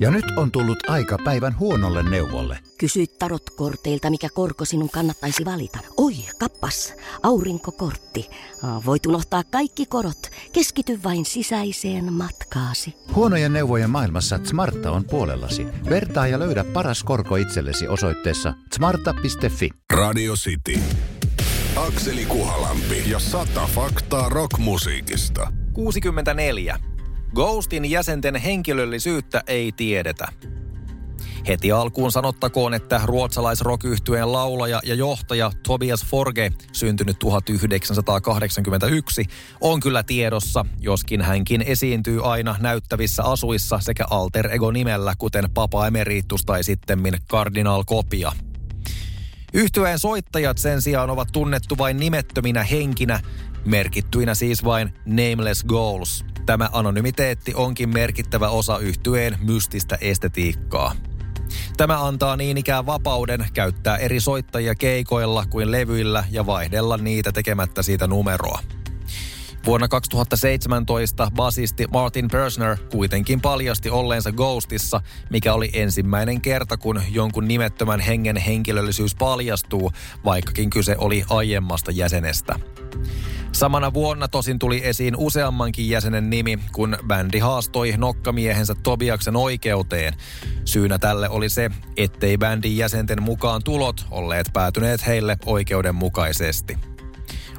Ja nyt on tullut aika päivän huonolle neuvolle. Kysy tarotkorteilta, mikä korko sinun kannattaisi valita. Oi, kappas, aurinkokortti. Voit unohtaa kaikki korot. Keskity vain sisäiseen matkaasi. Huonojen neuvojen maailmassa Smarta on puolellasi. Vertaa ja löydä paras korko itsellesi osoitteessa smarta.fi. Radio City. Akseli Kuhalampi ja sata faktaa rockmusiikista. 64. Ghostin jäsenten henkilöllisyyttä ei tiedetä. Heti alkuun sanottakoon, että ruotsalaisrokyhtyeen laulaja ja johtaja Tobias Forge, syntynyt 1981, on kyllä tiedossa, joskin hänkin esiintyy aina näyttävissä asuissa sekä alter ego nimellä, kuten Papa Emeritus tai sittemmin Cardinal Kopia. Yhtyeen soittajat sen sijaan ovat tunnettu vain nimettöminä henkinä, merkittyinä siis vain Nameless Goals. Tämä anonymiteetti onkin merkittävä osa yhtyeen mystistä estetiikkaa. Tämä antaa niin ikään vapauden käyttää eri soittajia keikoilla kuin levyillä ja vaihdella niitä tekemättä siitä numeroa. Vuonna 2017 basisti Martin Persner kuitenkin paljasti olleensa Ghostissa, mikä oli ensimmäinen kerta, kun jonkun nimettömän hengen henkilöllisyys paljastuu, vaikkakin kyse oli aiemmasta jäsenestä. Samana vuonna tosin tuli esiin useammankin jäsenen nimi, kun bändi haastoi nokkamiehensä Tobiaksen oikeuteen. Syynä tälle oli se, ettei bändin jäsenten mukaan tulot olleet päätyneet heille oikeudenmukaisesti.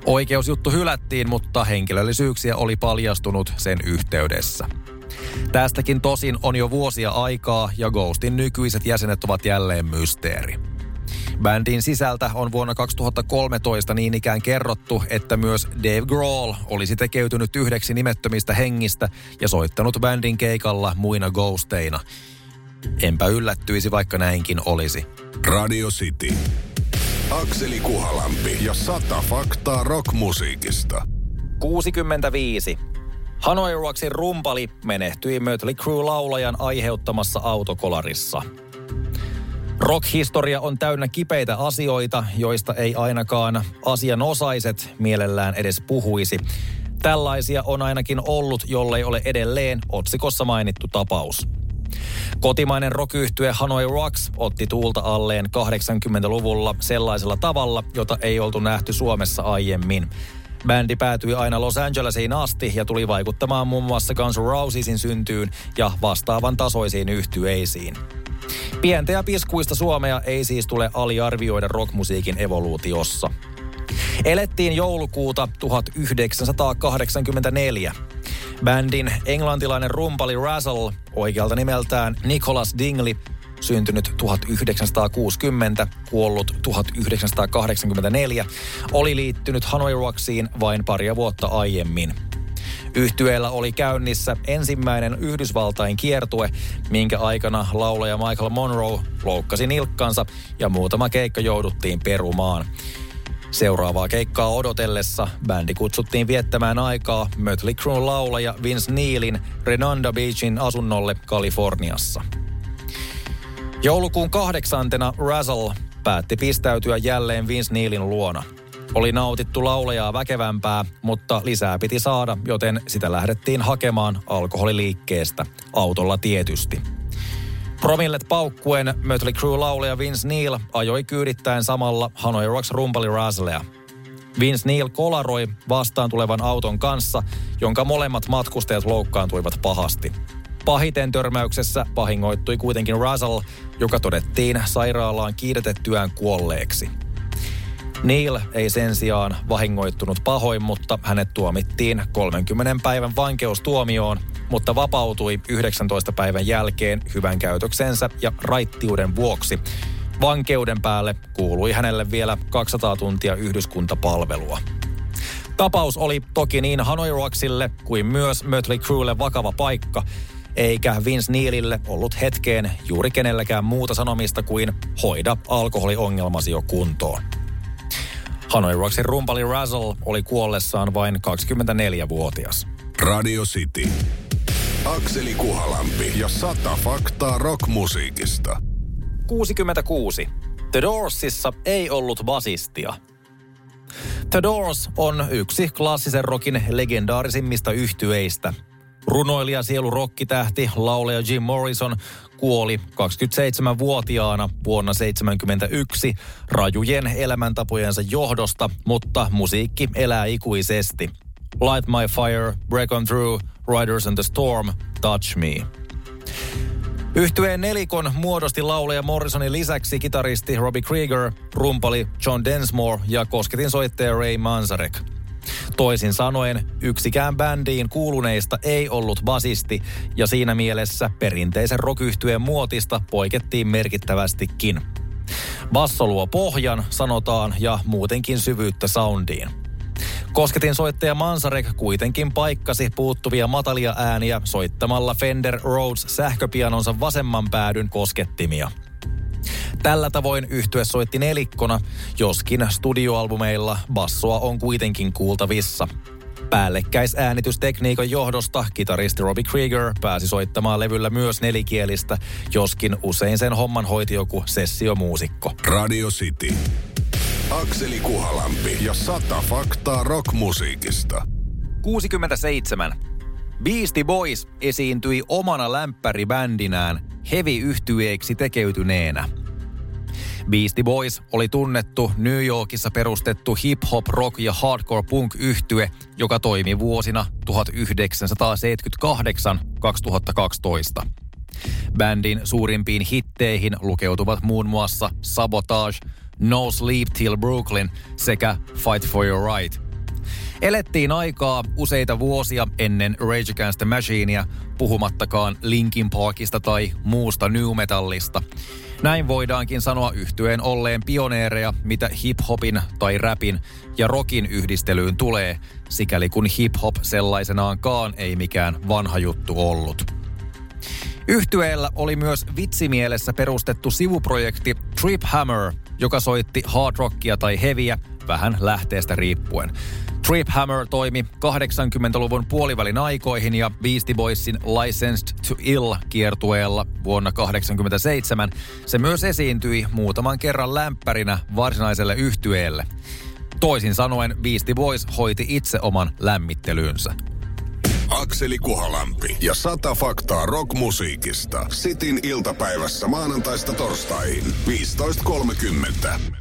Oikeusjuttu hylättiin, mutta henkilöllisyyksiä oli paljastunut sen yhteydessä. Tästäkin tosin on jo vuosia aikaa ja Ghostin nykyiset jäsenet ovat jälleen mysteeri. Bändin sisältä on vuonna 2013 niin ikään kerrottu, että myös Dave Grohl olisi tekeytynyt yhdeksi nimettömistä hengistä ja soittanut bändin keikalla muina ghosteina. Enpä yllättyisi, vaikka näinkin olisi. Radio City. Akseli Kuhalampi ja sata faktaa rockmusiikista. 65. Hanoi Rocksin rumpali menehtyi Mötley Crue-laulajan aiheuttamassa autokolarissa. Rock-historia on täynnä kipeitä asioita, joista ei ainakaan asianosaiset mielellään edes puhuisi. Tällaisia on ainakin ollut, jollei ole edelleen otsikossa mainittu tapaus. Kotimainen rockyhtye Hanoi Rocks otti tuulta alleen 80-luvulla sellaisella tavalla, jota ei oltu nähty Suomessa aiemmin. Bändi päätyi aina Los Angelesiin asti ja tuli vaikuttamaan muun muassa Guns N' Rosesin syntyyn ja vastaavan tasoisiin yhtyeisiin. Pientä ja piskuista Suomea ei siis tule aliarvioida rockmusiikin evoluutiossa. Elettiin joulukuuta 1984. Bändin englantilainen rumpali Razzle, oikealta nimeltään Nicholas Dingley, syntynyt 1960, kuollut 1984, oli liittynyt Hanoi Rocksiin vain paria vuotta aiemmin. Yhtyeellä oli käynnissä ensimmäinen Yhdysvaltain kiertue, minkä aikana laulaja Michael Monroe loukkasi nilkkansa ja muutama keikka jouduttiin perumaan. Seuraavaa keikkaa odotellessa bändi kutsuttiin viettämään aikaa Mötley Crue laulaja Vince Neilin Renanda Beachin asunnolle Kaliforniassa. Joulukuun kahdeksantena Razzle päätti pistäytyä jälleen Vince Neilin luona. Oli nautittu laulajaa väkevämpää, mutta lisää piti saada, joten sitä lähdettiin hakemaan alkoholiliikkeestä, autolla tietysti. Promillet paukkuen Mötley Crue-laulaja Vince Neil ajoi kyydittäen samalla Hanoi Rocks rumpali Razzlea. Vince Neil kolaroi vastaan tulevan auton kanssa, jonka molemmat matkustajat loukkaantuivat pahasti. Pahiten törmäyksessä vahingoittui kuitenkin Russell, joka todettiin sairaalaan kiiretettyään kuolleeksi. Neil ei sen sijaan vahingoittunut pahoin, mutta hänet tuomittiin 30 päivän vankeustuomioon, mutta vapautui 19 päivän jälkeen hyvän käytöksensä ja raittiuden vuoksi. Vankeuden päälle kuului hänelle vielä 200 tuntia yhdyskuntapalvelua. Tapaus oli toki niin Hanoi Rocksille kuin myös Mötley Cruelle vakava paikka, eikä Vince Neilille ollut hetkeen juuri kenelläkään muuta sanomista kuin hoida alkoholiongelmasi jo kuntoon. Hanoi Rocksin rumpali Razzle oli kuollessaan vain 24-vuotias. Radio City. Akseli Kuhalampi ja sata faktaa rockmusiikista. 66. The Doorsissa ei ollut basistia. The Doors on yksi klassisen rockin legendaarisimmista yhtyeistä. Runoilija sielu rokkitähti, laulaja Jim Morrison kuoli 27-vuotiaana vuonna 1971 rajujen elämäntapojensa johdosta, mutta musiikki elää ikuisesti. Light My Fire, Break On Through, Riders in the Storm, Touch Me. Yhtyeen nelikon muodosti laulaja Morrisonin lisäksi kitaristi Robbie Krieger, rumpali John Densmore ja kosketin soittaja Ray Manzarek. Toisin sanoen, yksikään bändiin kuuluneista ei ollut basisti, ja siinä mielessä perinteisen rock muotista poikettiin merkittävästikin. Basso luo pohjan, sanotaan, ja muutenkin syvyyttä soundiin. Kosketin soittaja Mansarek kuitenkin paikkasi puuttuvia matalia ääniä soittamalla Fender Rhodes sähköpianonsa vasemman päädyn koskettimia. Tällä tavoin yhtye soitti nelikkona, joskin studioalbumeilla bassoa on kuitenkin kuultavissa. Päällekkäisäänitystekniikan johdosta kitaristi Robbie Krieger pääsi soittamaan levyllä myös nelikielistä, joskin usein sen homman hoiti joku sessiomuusikko. Radio City. Akseli Kuhalampi ja sata faktaa rockmusiikista. 67. Beastie Boys esiintyi omana lämpäribändinään heavy-yhtyeeksi tekeytyneenä. Beastie Boys oli tunnettu New Yorkissa perustettu hip-hop, rock ja hardcore punk yhtye, joka toimi vuosina 1978-2012. Bändin suurimpiin hitteihin lukeutuvat muun muassa Sabotage, No Sleep Till Brooklyn sekä Fight For Your Right. Elettiin aikaa useita vuosia ennen Rage Against the Machinea, puhumattakaan Linkin Parkista tai muusta new metallista. Näin voidaankin sanoa yhtyeen olleen pioneereja, mitä hip-hopin tai rapin ja rockin yhdistelyyn tulee, sikäli kun hip-hop sellaisenaankaan ei mikään vanha juttu ollut. Yhtyeellä oli myös vitsimielessä perustettu sivuprojekti Trip Hammer, joka soitti hard rockia tai heviä vähän lähteestä riippuen. Trip Hammer toimi 80-luvun puolivälin aikoihin ja Beastie Boysin Licensed to Ill kiertueella vuonna 1987 se myös esiintyi muutaman kerran lämpärinä varsinaiselle yhtyeelle. Toisin sanoen Beastie Boys hoiti itse oman lämmittelynsä. Akseli Kuhalampi ja sata faktaa rockmusiikista. Sitin iltapäivässä maanantaista torstaihin 15.30.